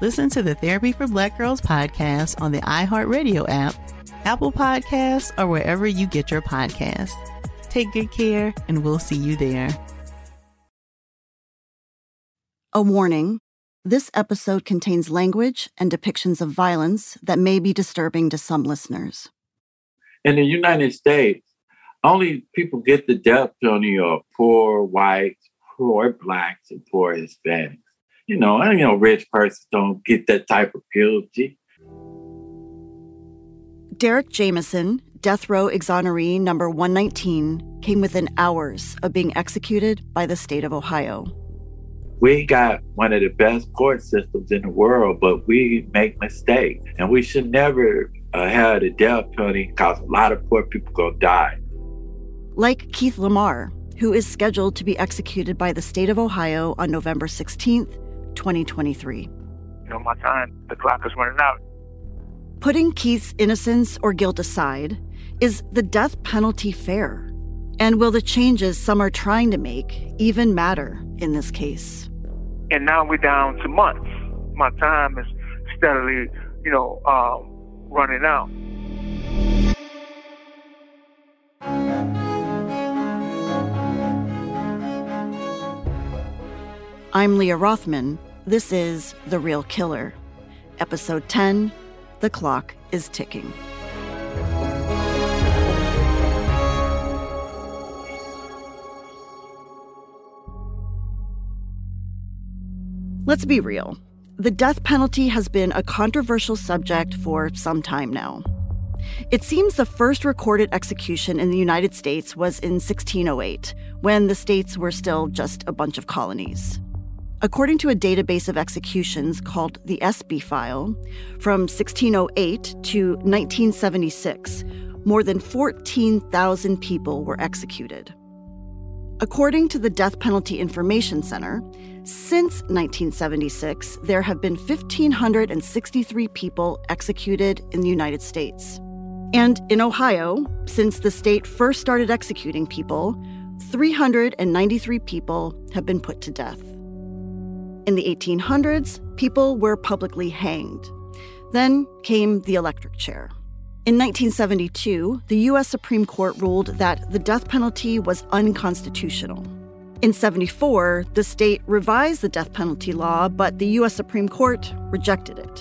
Listen to the Therapy for Black Girls podcast on the iHeartRadio app, Apple Podcasts, or wherever you get your podcasts. Take good care, and we'll see you there. A warning this episode contains language and depictions of violence that may be disturbing to some listeners. In the United States, only people get the death penalty are poor whites, poor blacks, and poor Hispanics. You know, and you know, rich persons don't get that type of penalty. Derrick Jamison, death row exoneree number 119, came within hours of being executed by the state of Ohio. We got one of the best court systems in the world, but we make mistakes. And we should never uh, have the death penalty because a lot of poor people go die like Keith Lamar, who is scheduled to be executed by the state of Ohio on November 16th, 2023. You know, my time, the clock is running out. Putting Keith's innocence or guilt aside, is the death penalty fair? And will the changes some are trying to make even matter in this case? And now we're down to months. My time is steadily, you know, uh, running out. I'm Leah Rothman. This is The Real Killer. Episode 10 The Clock is Ticking. Let's be real. The death penalty has been a controversial subject for some time now. It seems the first recorded execution in the United States was in 1608, when the states were still just a bunch of colonies. According to a database of executions called the Espy File, from 1608 to 1976, more than 14,000 people were executed. According to the Death Penalty Information Center, since 1976, there have been 1,563 people executed in the United States. And in Ohio, since the state first started executing people, 393 people have been put to death. In the 1800s, people were publicly hanged. Then came the electric chair. In 1972, the U.S. Supreme Court ruled that the death penalty was unconstitutional. In 74, the state revised the death penalty law, but the U.S. Supreme Court rejected it.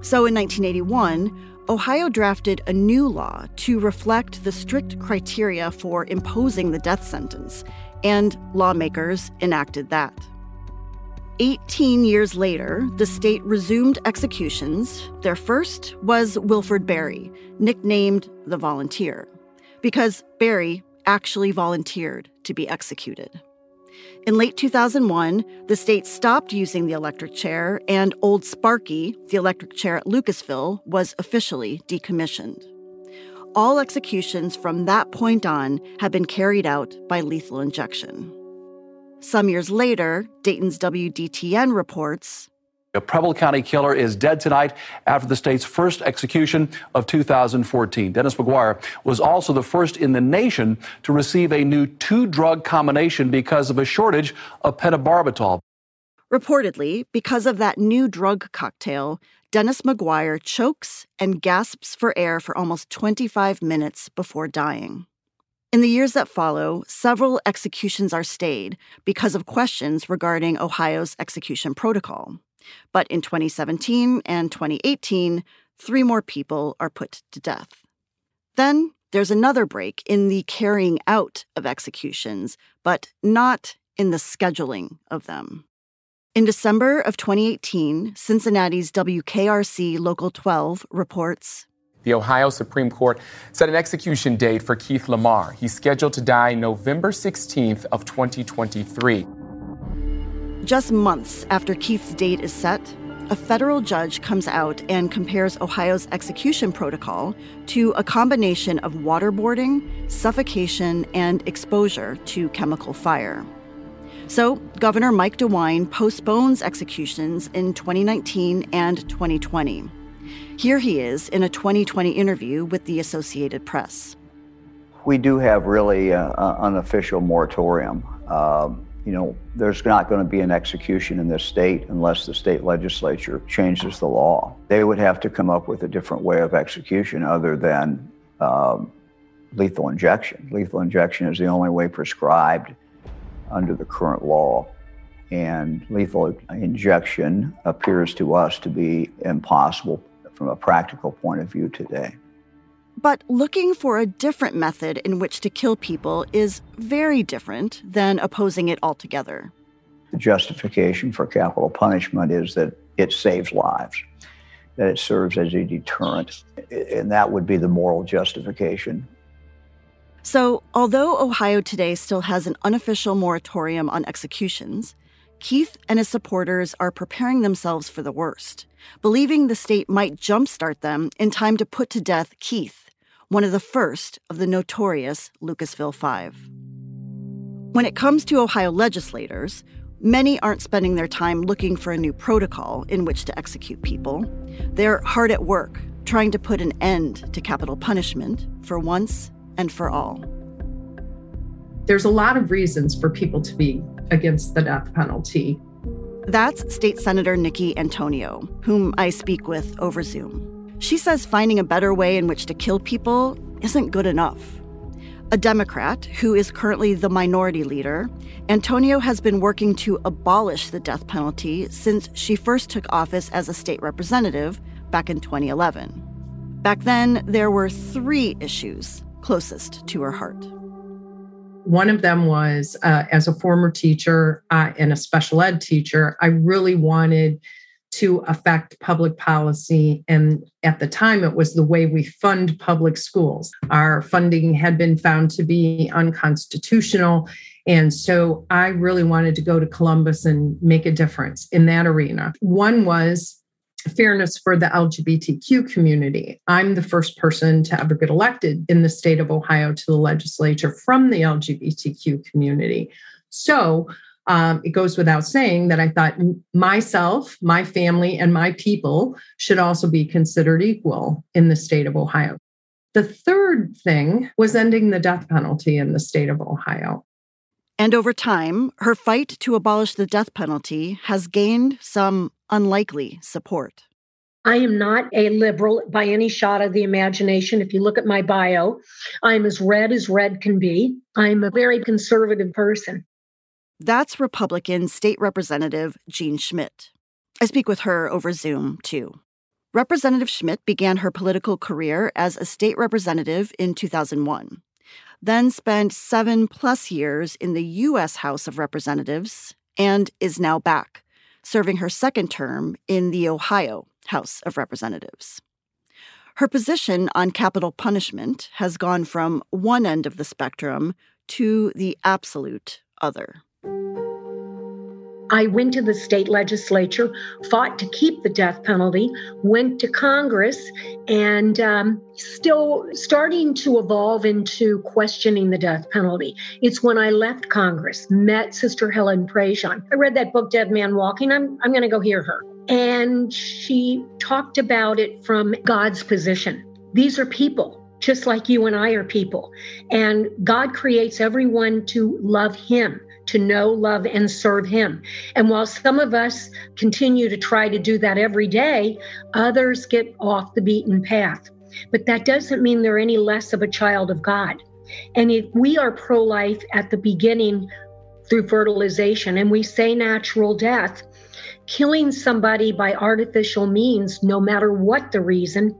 So in 1981, Ohio drafted a new law to reflect the strict criteria for imposing the death sentence, and lawmakers enacted that. 18 years later, the state resumed executions. Their first was Wilford Berry, nicknamed the Volunteer, because Berry actually volunteered to be executed. In late 2001, the state stopped using the electric chair, and Old Sparky, the electric chair at Lucasville, was officially decommissioned. All executions from that point on have been carried out by lethal injection. Some years later, Dayton's WDTN reports A Preble County killer is dead tonight after the state's first execution of 2014. Dennis McGuire was also the first in the nation to receive a new two drug combination because of a shortage of pentobarbital. Reportedly, because of that new drug cocktail, Dennis McGuire chokes and gasps for air for almost 25 minutes before dying. In the years that follow, several executions are stayed because of questions regarding Ohio's execution protocol. But in 2017 and 2018, three more people are put to death. Then there's another break in the carrying out of executions, but not in the scheduling of them. In December of 2018, Cincinnati's WKRC Local 12 reports the Ohio Supreme Court set an execution date for Keith Lamar. He's scheduled to die November 16th of 2023. Just months after Keith's date is set, a federal judge comes out and compares Ohio's execution protocol to a combination of waterboarding, suffocation, and exposure to chemical fire. So, Governor Mike DeWine postpones executions in 2019 and 2020. Here he is in a 2020 interview with the Associated Press. We do have really an unofficial moratorium. Um, you know, there's not going to be an execution in this state unless the state legislature changes the law. They would have to come up with a different way of execution other than um, lethal injection. Lethal injection is the only way prescribed under the current law. And lethal injection appears to us to be impossible from a practical point of view today. But looking for a different method in which to kill people is very different than opposing it altogether. The justification for capital punishment is that it saves lives, that it serves as a deterrent, and that would be the moral justification. So, although Ohio today still has an unofficial moratorium on executions, Keith and his supporters are preparing themselves for the worst, believing the state might jumpstart them in time to put to death Keith one of the first of the notorious Lucasville Five. When it comes to Ohio legislators, many aren't spending their time looking for a new protocol in which to execute people. They're hard at work trying to put an end to capital punishment for once and for all. There's a lot of reasons for people to be against the death penalty. That's State Senator Nickie Antonio, whom I speak with over Zoom. She says finding a better way in which to kill people isn't good enough. A Democrat who is currently the minority leader, Antonio has been working to abolish the death penalty since she first took office as a state representative back in 2011. Back then, there were three issues closest to her heart. One of them was uh, as a former teacher uh, and a special ed teacher, I really wanted to affect public policy. And at the time, it was the way we fund public schools. Our funding had been found to be unconstitutional. And so I really wanted to go to Columbus and make a difference in that arena. One was fairness for the LGBTQ community. I'm the first person to ever get elected in the state of Ohio to the legislature from the LGBTQ community. So um, it goes without saying that I thought myself, my family, and my people should also be considered equal in the state of Ohio. The third thing was ending the death penalty in the state of Ohio. And over time, her fight to abolish the death penalty has gained some unlikely support. I am not a liberal by any shot of the imagination. If you look at my bio, I'm as red as red can be. I'm a very conservative person. That's Republican State Representative Jean Schmidt. I speak with her over Zoom, too. Representative Schmidt began her political career as a state representative in 2001, then spent seven plus years in the U.S. House of Representatives and is now back, serving her second term in the Ohio House of Representatives. Her position on capital punishment has gone from one end of the spectrum to the absolute other. I went to the state legislature, fought to keep the death penalty, went to Congress, and um, still starting to evolve into questioning the death penalty. It's when I left Congress, met Sister Helen Prejean. I read that book, Dead Man Walking. I'm, I'm going to go hear her. And she talked about it from God's position. These are people, just like you and I are people. And God creates everyone to love Him, to know, love, and serve Him. And while some of us continue to try to do that every day, others get off the beaten path. But that doesn't mean they're any less of a child of God. And if we are pro life at the beginning through fertilization and we say natural death, killing somebody by artificial means, no matter what the reason,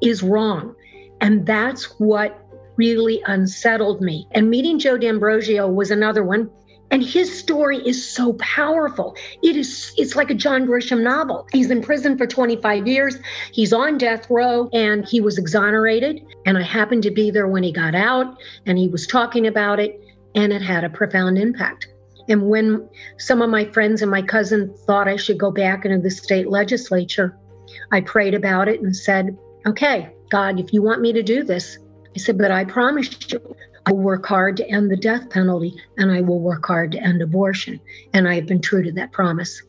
is wrong. And that's what really unsettled me. And meeting Joe D'Ambrosio was another one. And his story is so powerful. It is it's like a John Grisham novel. He's in prison for 25 years. He's on death row and he was exonerated and I happened to be there when he got out and he was talking about it and it had a profound impact. And when some of my friends and my cousin thought I should go back into the state legislature, I prayed about it and said, Okay, God, if you want me to do this, I said, but I promise you, I will work hard to end the death penalty and I will work hard to end abortion. And I have been true to that promise.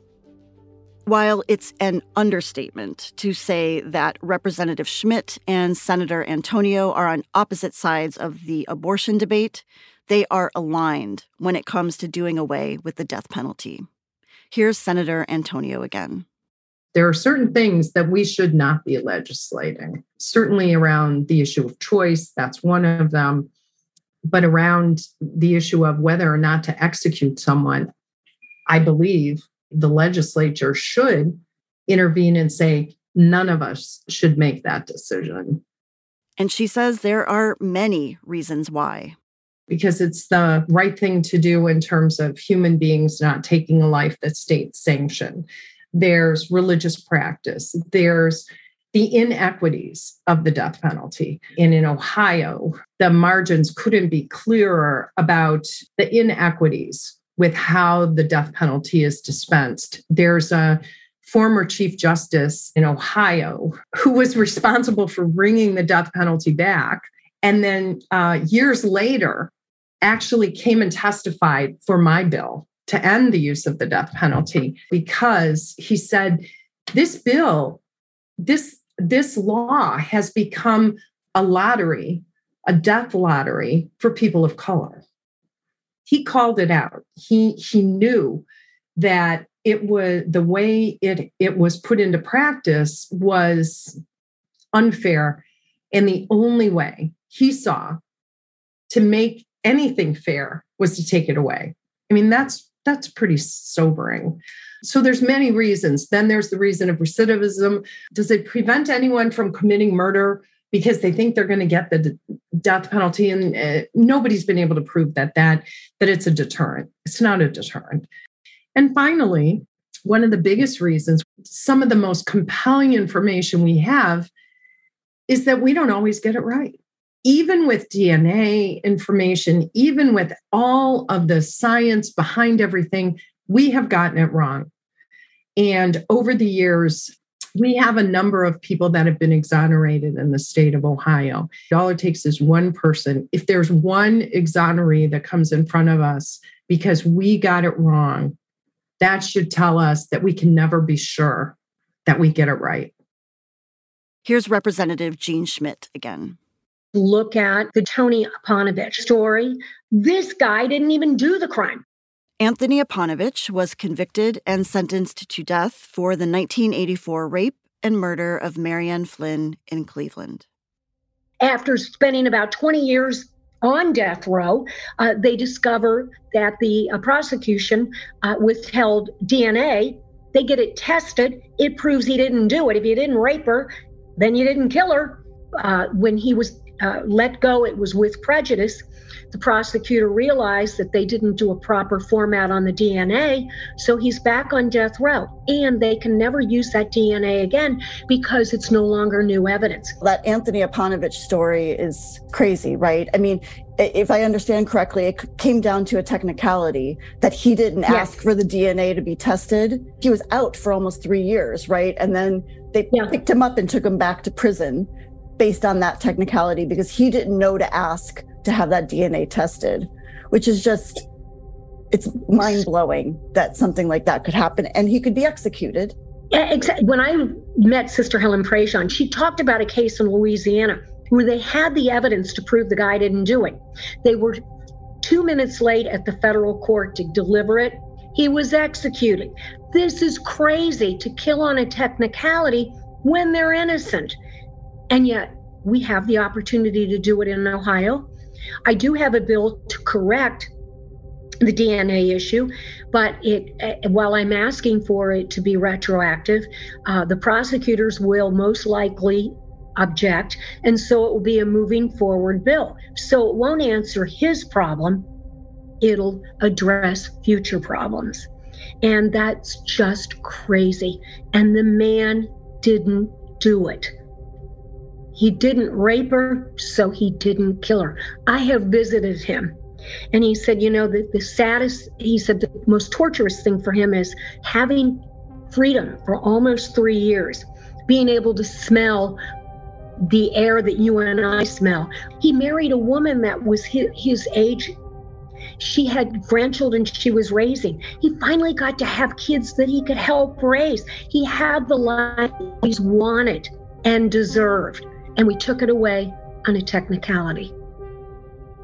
While it's an understatement to say that Representative Schmidt and Senator Antonio are on opposite sides of the abortion debate, they are aligned when it comes to doing away with the death penalty. Here's Senator Antonio again. There are certain things that we should not be legislating, certainly around the issue of choice, that's one of them. But around the issue of whether or not to execute someone, I believe the legislature should intervene and say, none of us should make that decision. And she says there are many reasons why because it's the right thing to do in terms of human beings not taking a life that's state sanctioned. There's religious practice. There's the inequities of the death penalty. And in Ohio, the margins couldn't be clearer about the inequities with how the death penalty is dispensed. There's a former Chief Justice in Ohio who was responsible for bringing the death penalty back. And then uh, years later, actually came and testified for my bill to end the use of the death penalty because he said this bill this this law has become a lottery a death lottery for people of color he called it out he he knew that it was the way it it was put into practice was unfair and the only way he saw to make anything fair was to take it away. I mean, that's that's pretty sobering. So there's many reasons. Then there's the reason of recidivism. Does it prevent anyone from committing murder because they think they're going to get the death penalty? And uh, nobody's been able to prove that that that it's a deterrent. It's not a deterrent. And finally, one of the biggest reasons, some of the most compelling information we have, is that we don't always get it right even with DNA information, even with all of the science behind everything, we have gotten it wrong. And over the years, we have a number of people that have been exonerated in the state of Ohio. All it takes is one person. If there's one exoneree that comes in front of us because we got it wrong, that should tell us that we can never be sure that we get it right. Here's Representative Jean Schmidt again look at the Tony Apanovitch story. This guy didn't even do the crime. Anthony Apanovitch was convicted and sentenced to death for the 1984 rape and murder of Marianne Flynn in Cleveland. After spending about 20 years on death row, uh, they discover that the uh, prosecution uh, withheld DNA. They get it tested. It proves he didn't do it. If you didn't rape her, then you didn't kill her. Uh, when he was uh, let go, it was with prejudice. The prosecutor realized that they didn't do a proper format on the DNA, so he's back on death row. And they can never use that DNA again because it's no longer new evidence. That Anthony Apanovitch story is crazy, right? I mean, if I understand correctly, it came down to a technicality that he didn't yes. ask for the DNA to be tested. He was out for almost three years, right? And then they yeah. picked him up and took him back to prison based on that technicality because he didn't know to ask to have that DNA tested, which is just it's mind blowing that something like that could happen and he could be executed Yeah, Exactly. When I met Sister Helen Prejean, she talked about a case in Louisiana where they had the evidence to prove the guy didn't do it. They were two minutes late at the federal court to deliver it. He was executed. This is crazy to kill on a technicality when they're innocent. And yet, we have the opportunity to do it in Ohio. I do have a bill to correct the DNA issue, but it uh, while I'm asking for it to be retroactive, uh, the prosecutors will most likely object, and so it will be a moving forward bill. So it won't answer his problem; it'll address future problems, and that's just crazy. And the man didn't do it. He didn't rape her, so he didn't kill her. I have visited him. And he said, you know, the, the saddest, he said, the most torturous thing for him is having freedom for almost three years, being able to smell the air that you and I smell. He married a woman that was his, his age. She had grandchildren she was raising. He finally got to have kids that he could help raise. He had the life he's wanted and deserved and we took it away on a technicality.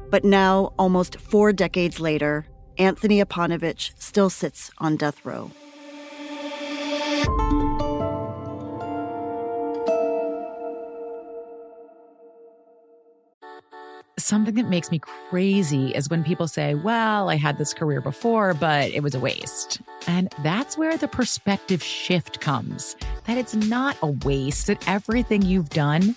But now, almost four decades later, Anthony Apanovitch still sits on death row. Something that makes me crazy is when people say, Well, I had this career before, but it was a waste. And that's where the perspective shift comes that it's not a waste, that everything you've done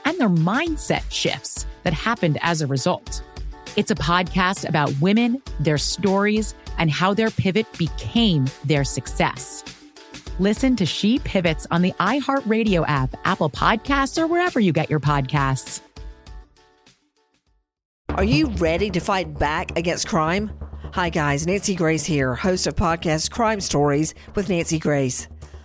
and their mindset shifts that happened as a result. It's a podcast about women, their stories, and how their pivot became their success. Listen to She Pivots on the iHeartRadio app, Apple Podcasts, or wherever you get your podcasts. Are you ready to fight back against crime? Hi, guys. Nancy Grace here, host of podcast Crime Stories with Nancy Grace.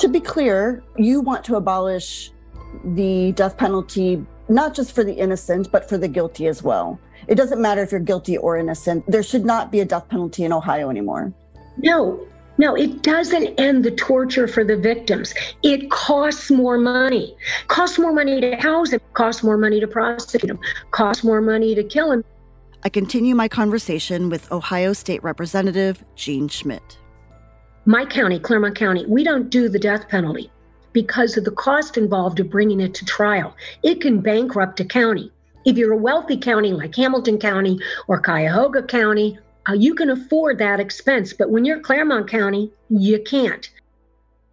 To be clear, you want to abolish the death penalty, not just for the innocent, but for the guilty as well. It doesn't matter if you're guilty or innocent. There should not be a death penalty in Ohio anymore. No, no, it doesn't end the torture for the victims. It costs more money. Costs more money to house them, costs more money to prosecute them, costs more money to kill them. I continue my conversation with Ohio State Representative Jean Schmidt my county, Clermont County, we don't do the death penalty because of the cost involved of bringing it to trial. It can bankrupt a county. If you're a wealthy county like Hamilton County or Cuyahoga County, uh, you can afford that expense. But when you're Clermont County, you can't.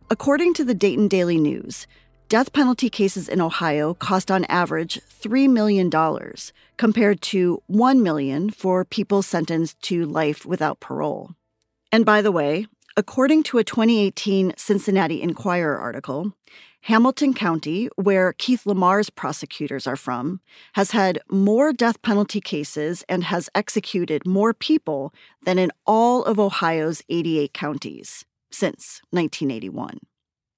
According to the Dayton Daily News, death penalty cases in Ohio cost on average $3 million compared to 1 million for people sentenced to life without parole. And by the way, according to a 2018 Cincinnati Enquirer article, Hamilton County, where Keith Lamar's prosecutors are from, has had more death penalty cases and has executed more people than in all of Ohio's 88 counties since 1981.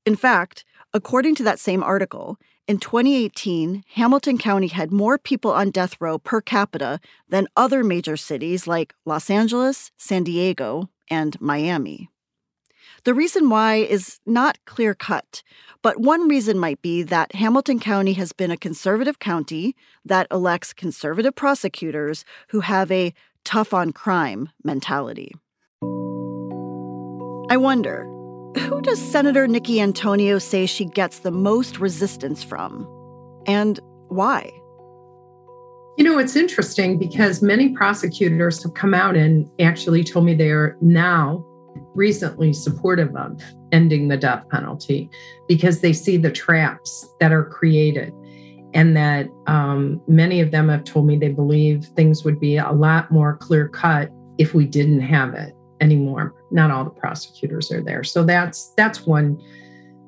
In fact, according to that same article, in 2018, Hamilton County had more people on death row per capita than other major cities like Los Angeles, San Diego, and Miami. The reason why is not clear cut, but one reason might be that Hamilton County has been a conservative county that elects conservative prosecutors who have a tough on crime mentality. I wonder, who does Senator Nickie Antonio say she gets the most resistance from? And why? You know, it's interesting because many prosecutors have come out and actually told me they're now recently supportive of ending the death penalty because they see the traps that are created and that um, many of them have told me they believe things would be a lot more clear cut if we didn't have it anymore not all the prosecutors are there. So that's that's one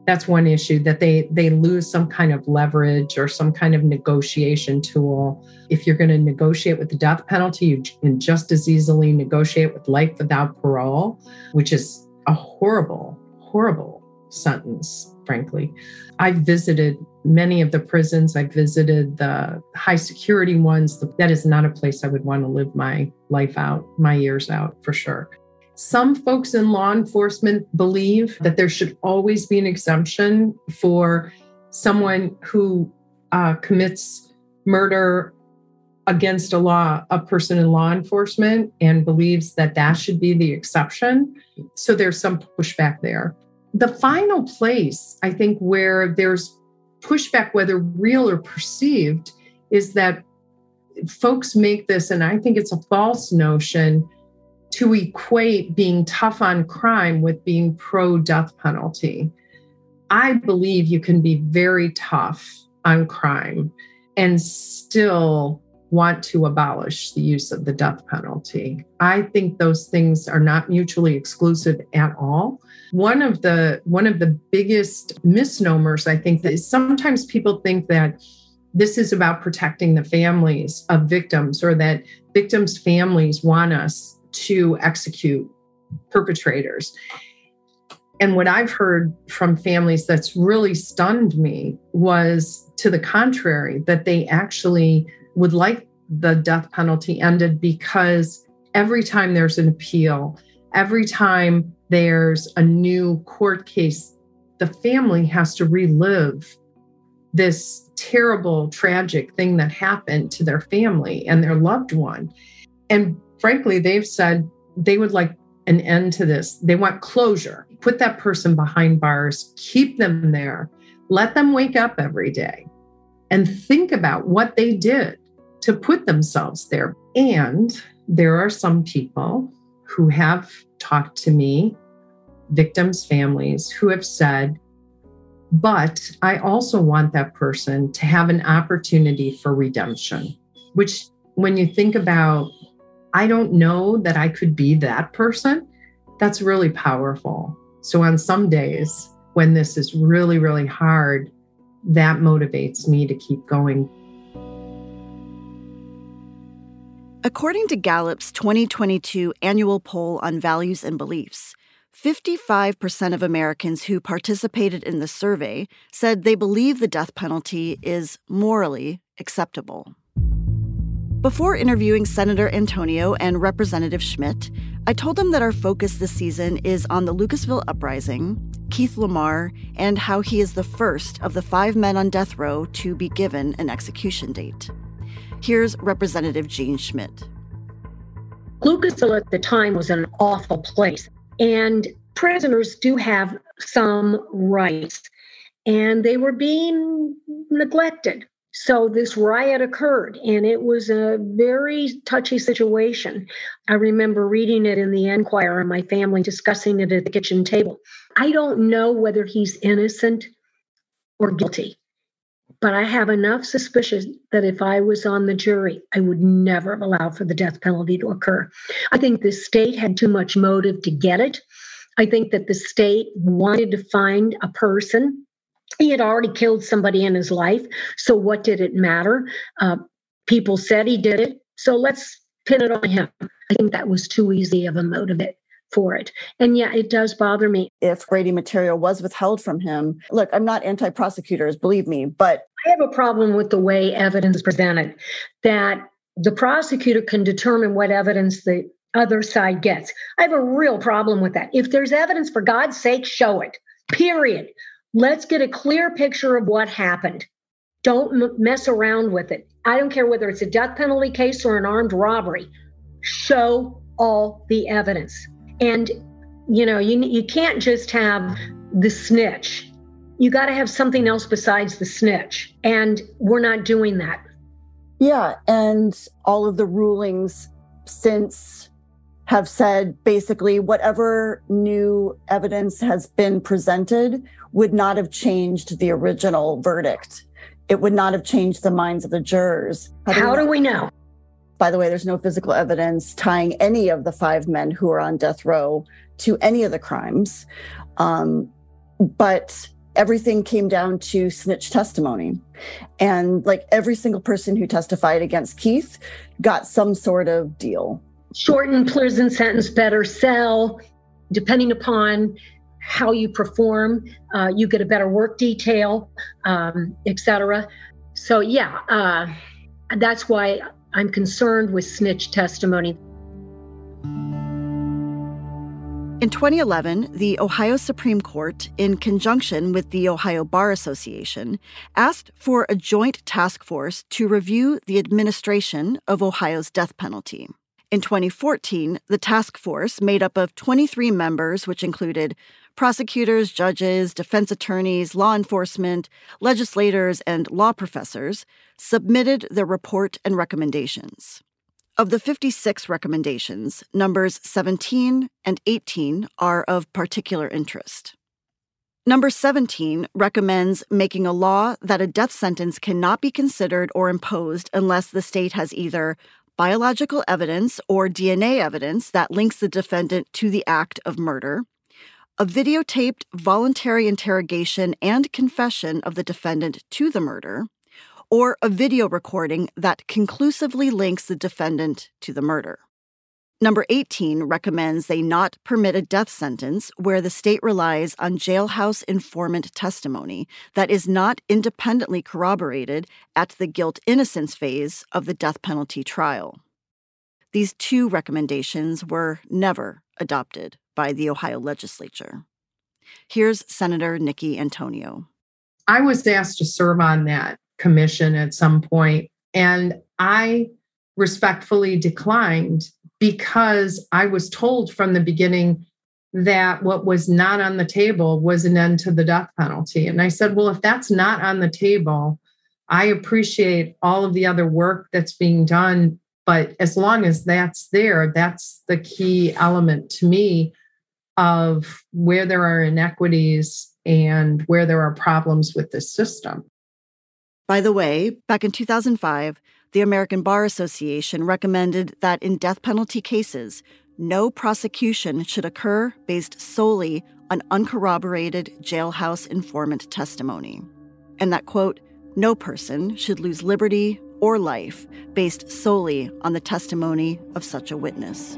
that's one issue that they they lose some kind of leverage or some kind of negotiation tool. If you're going to negotiate with the death penalty you can just as easily negotiate with life without parole which is a horrible horrible sentence frankly. I've visited many of the prisons. I visited the high security ones. That is not a place i would want to live my life out my years out for sure some folks in law enforcement believe that there should always be an exemption for someone who uh, commits murder against a law, a person in law enforcement, and believes that that should be the exception. So there's some pushback there. The final place, I think, where there's pushback, whether real or perceived, is that folks make this, and I think it's a false notion to equate being tough on crime with being pro death penalty. I believe you can be very tough on crime and still want to abolish the use of the death penalty. I think those things are not mutually exclusive at all. One of the one of the biggest misnomers I think is sometimes people think that this is about protecting the families of victims or that victims' families want us to execute perpetrators. And what I've heard from families that's really stunned me was to the contrary, that they actually would like the death penalty ended because every time there's an appeal, every time there's a new court case, the family has to relive this terrible, tragic thing that happened to their family and their loved one. And frankly, they've said they would like an end to this. They want closure. Put that person behind bars, keep them there, let them wake up every day and think about what they did to put themselves there. And there are some people who have talked to me, victims' families, who have said, but I also want that person to have an opportunity for redemption, which, when you think about I don't know that I could be that person, that's really powerful. So on some days when this is really, really hard, that motivates me to keep going. According to Gallup's 2022 annual poll on values and beliefs, 55% of Americans who participated in the survey said they believe the death penalty is morally acceptable. Before interviewing Senator Antonio and Representative Schmidt, I told them that our focus this season is on the Lucasville uprising, Keith Lamar, and how he is the first of the five men on death row to be given an execution date. Here's Representative Jean Schmidt. Lucasville at the time was an awful place, and prisoners do have some rights, and they were being neglected. So this riot occurred, and it was a very touchy situation. I remember reading it in the Enquirer and my family discussing it at the kitchen table. I don't know whether he's innocent or guilty. But I have enough suspicion that if I was on the jury, I would never have allowed for the death penalty to occur. I think the state had too much motive to get it. I think that the state wanted to find a person. He had already killed somebody in his life. So what did it matter? Uh, people said he did it. So let's pin it on him. I think that was too easy of a motive for it. And yeah, it does bother me. If Brady material was withheld from him, look, I'm not anti prosecutors, believe me, but I have a problem with the way evidence is presented, that the prosecutor can determine what evidence the other side gets. I have a real problem with that. If there's evidence, for God's sake, show it, period. Let's get a clear picture of what happened. Don't m- mess around with it. I don't care whether it's a death penalty case or an armed robbery. Show all the evidence. And you know, you you can't just have the snitch. You got to have something else besides the snitch. And we're not doing that. Yeah, and all of the rulings since have said basically whatever new evidence has been presented would not have changed the original verdict. It would not have changed the minds of the jurors. How, How do, we know? By the way, there's no physical evidence tying any of the five men who are on death row to any of the crimes. Um, but everything came down to snitch testimony. And like every single person who testified against Keith got some sort of deal shortened prison sentence, better cell, depending upon how you perform, uh, you get a better work detail, um, etc. So yeah, uh, that's why I'm concerned with snitch testimony. In 2011, the Ohio Supreme Court, in conjunction with the Ohio Bar Association, asked for a joint task force to review the administration of Ohio's death penalty. In 2014, the task force, made up of 23 members, which included prosecutors, judges, defense attorneys, law enforcement, legislators, and law professors, submitted their report and recommendations. Of the 56 recommendations, numbers 17 and 18 are of particular interest. Number 17 recommends making a law that a death sentence cannot be considered or imposed unless the state has either biological evidence or DNA evidence that links the defendant to the act of murder, a videotaped voluntary interrogation and confession of the defendant to the murder, or a video recording that conclusively links the defendant to the murder. Number 18 recommends they not permit a death sentence where the state relies on jailhouse informant testimony that is not independently corroborated at the guilt innocence phase of the death penalty trial. These two recommendations were never adopted by the Ohio legislature. Here's Senator Nickie Antonio. I was asked to serve on that commission at some point, and I respectfully declined because I was told from the beginning that what was not on the table was an end to the death penalty. And I said, well, if that's not on the table, I appreciate all of the other work that's being done. But as long as that's there, that's the key element to me of where there are inequities and where there are problems with the system. By the way, back in 2005, the American Bar Association recommended that in death penalty cases, no prosecution should occur based solely on uncorroborated jailhouse informant testimony. And that, quote, no person should lose liberty or life based solely on the testimony of such a witness.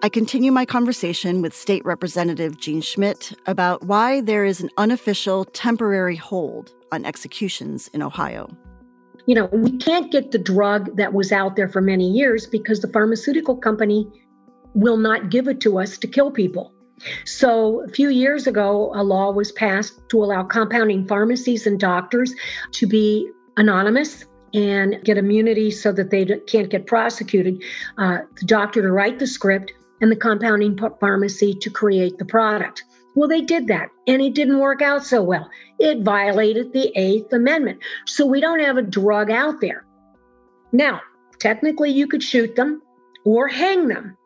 I continue my conversation with State Representative Jean Schmidt about why there is an unofficial temporary hold on executions in Ohio. You know, we can't get the drug that was out there for many years because the pharmaceutical company will not give it to us to kill people. So, a few years ago, a law was passed to allow compounding pharmacies and doctors to be anonymous and get immunity so that they can't get prosecuted. Uh, the doctor to write the script and the compounding pharmacy to create the product. Well, they did that, and it didn't work out so well. It violated the Eighth Amendment. So we don't have a drug out there. Now, technically, you could shoot them or hang them.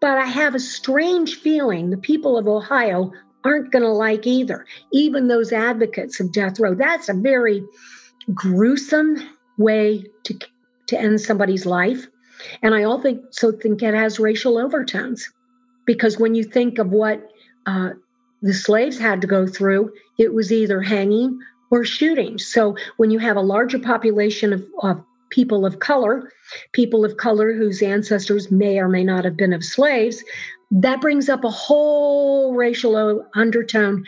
But I have a strange feeling the people of Ohio aren't going to like either, even those advocates of death row. That's a very gruesome way to, to end somebody's life. And I also think it has racial overtones because when you think of what uh, the slaves had to go through, it was either hanging or shooting. So when you have a larger population of, of people of color, people of color whose ancestors may or may not have been of slaves, that brings up a whole racial undertone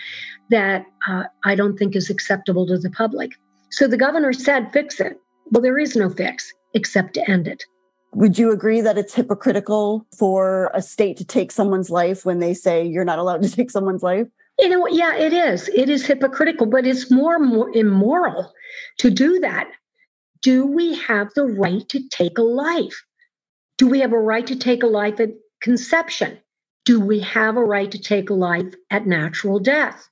that uh, I don't think is acceptable to the public. So the governor said, fix it. Well, there is no fix except to end it. Would you agree that it's hypocritical for a state to take someone's life when they say you're not allowed to take someone's life? You know, yeah, it is. It is hypocritical, but it's more, more immoral to do that. Do we have the right to take a life? Do we have a right to take a life at conception? Do we have a right to take a life at natural death?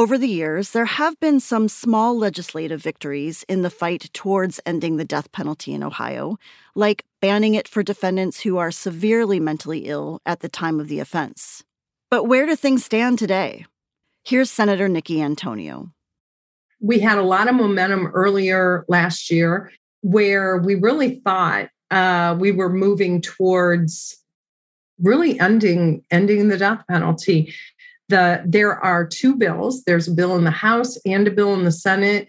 Over the years, there have been some small legislative victories in the fight towards ending the death penalty in Ohio, like banning it for defendants who are severely mentally ill at the time of the offense. But where do things stand today? Here's Senator Nickie Antonio. We had a lot of momentum earlier last year where we really thought uh, we were moving towards really ending ending the death penalty the there are two bills. There's a bill in the house and a bill in the senate.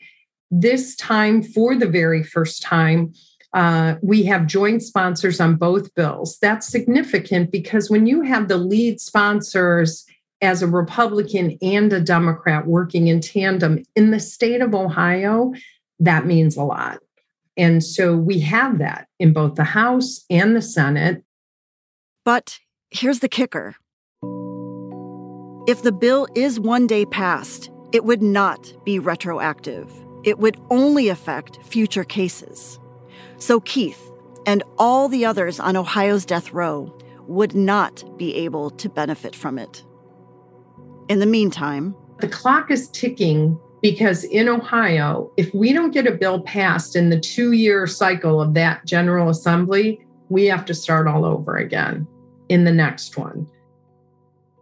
This time for the very first time uh, we have joint sponsors on both bills. That's significant because when you have the lead sponsors as a republican and a democrat working in tandem in the state of ohio that means a lot. And so we have that in both the house and the senate. But here's the kicker if the bill is one day passed, it would not be retroactive. It would only affect future cases. So Keith and all the others on Ohio's death row would not be able to benefit from it. In the meantime, the clock is ticking because in Ohio, if we don't get a bill passed in the two year cycle of that General Assembly, we have to start all over again in the next one.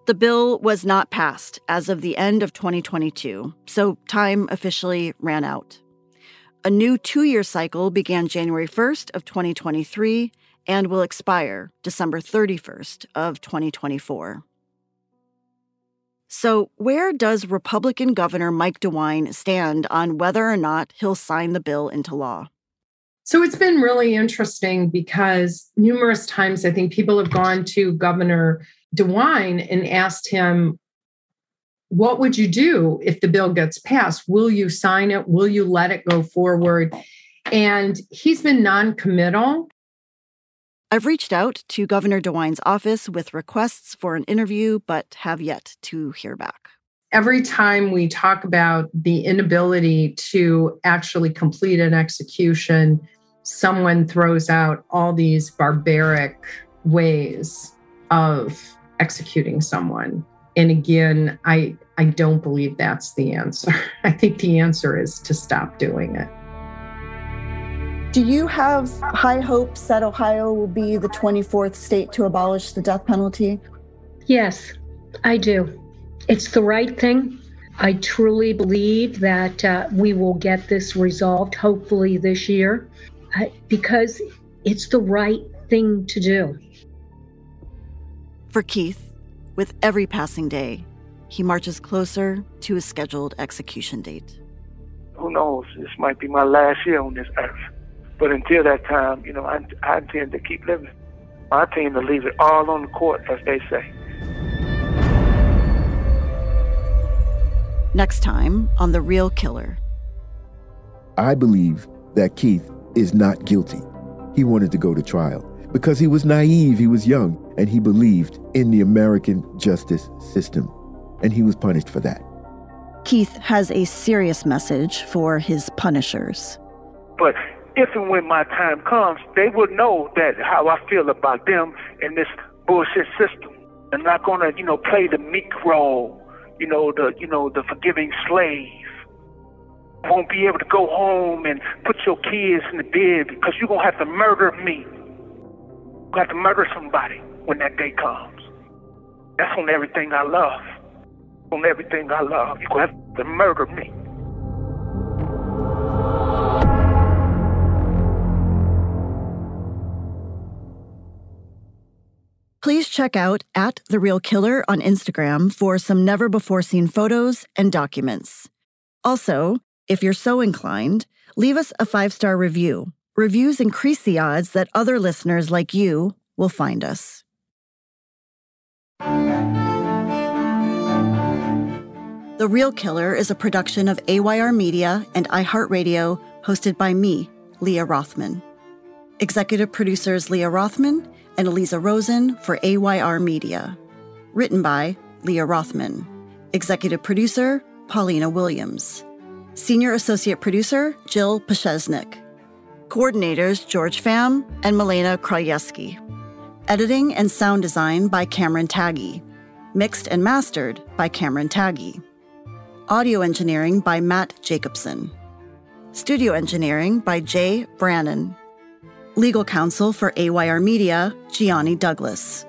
The bill was not passed as of the end of 2022, so time officially ran out. A new two year cycle began January 1st of 2023 and will expire December 31st of 2024. So, where does Republican Governor Mike DeWine stand on whether or not he'll sign the bill into law? So, it's been really interesting because numerous times I think people have gone to Governor DeWine and asked him, What would you do if the bill gets passed? Will you sign it? Will you let it go forward? And he's been non committal. I've reached out to Governor DeWine's office with requests for an interview, but have yet to hear back. Every time we talk about the inability to actually complete an execution, someone throws out all these barbaric ways of executing someone. And again, I, I don't believe that's the answer. I think the answer is to stop doing it. Do you have high hopes that Ohio will be the 24th state to abolish the death penalty? Yes, I do. It's the right thing. I truly believe that uh, we will get this resolved, hopefully this year, uh, because it's the right thing to do. For Keith, with every passing day, he marches closer to his scheduled execution date. Who knows? This might be my last year on this earth. But until that time, you know, I, I intend to keep living. I intend to leave it all on the court, as they say. Next time on The Real Killer. I believe that Keith is not guilty. He wanted to go to trial because he was naive, he was young, and he believed in the American justice system. And he was punished for that. Keith has a serious message for his punishers. But if and when my time comes, they will know that how I feel about them and this bullshit system. I'm not gonna, you know, play the meek role, you know, the you know, the forgiving slave. Won't be able to go home and put your kids in the bed because you're gonna have to murder me. Have to murder somebody when that day comes. That's on everything I love. On everything I love. You're gonna have to murder me. Please check out at The Real Killer on Instagram for some never before seen photos and documents. Also, if you're so inclined, leave us a five star review. Reviews increase the odds that other listeners like you will find us. The Real Killer is a production of AYR Media and iHeartRadio, hosted by me, Leah Rothman. Executive producers Leah Rothman and Eliza Rosen for AYR Media. Written by Leah Rothman. Executive producer Paulina Williams. Senior Associate Producer Jill Pashesnik. Coordinators George Pham and Milena Krajewski. Editing and sound design by Cameron Taggy. Mixed and mastered by Cameron Taggy. Audio engineering by Matt Jacobson. Studio engineering by Jay Brannon. Legal counsel for AYR Media, Gianni Douglas.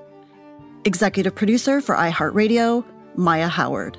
Executive producer for iHeartRadio, Maya Howard.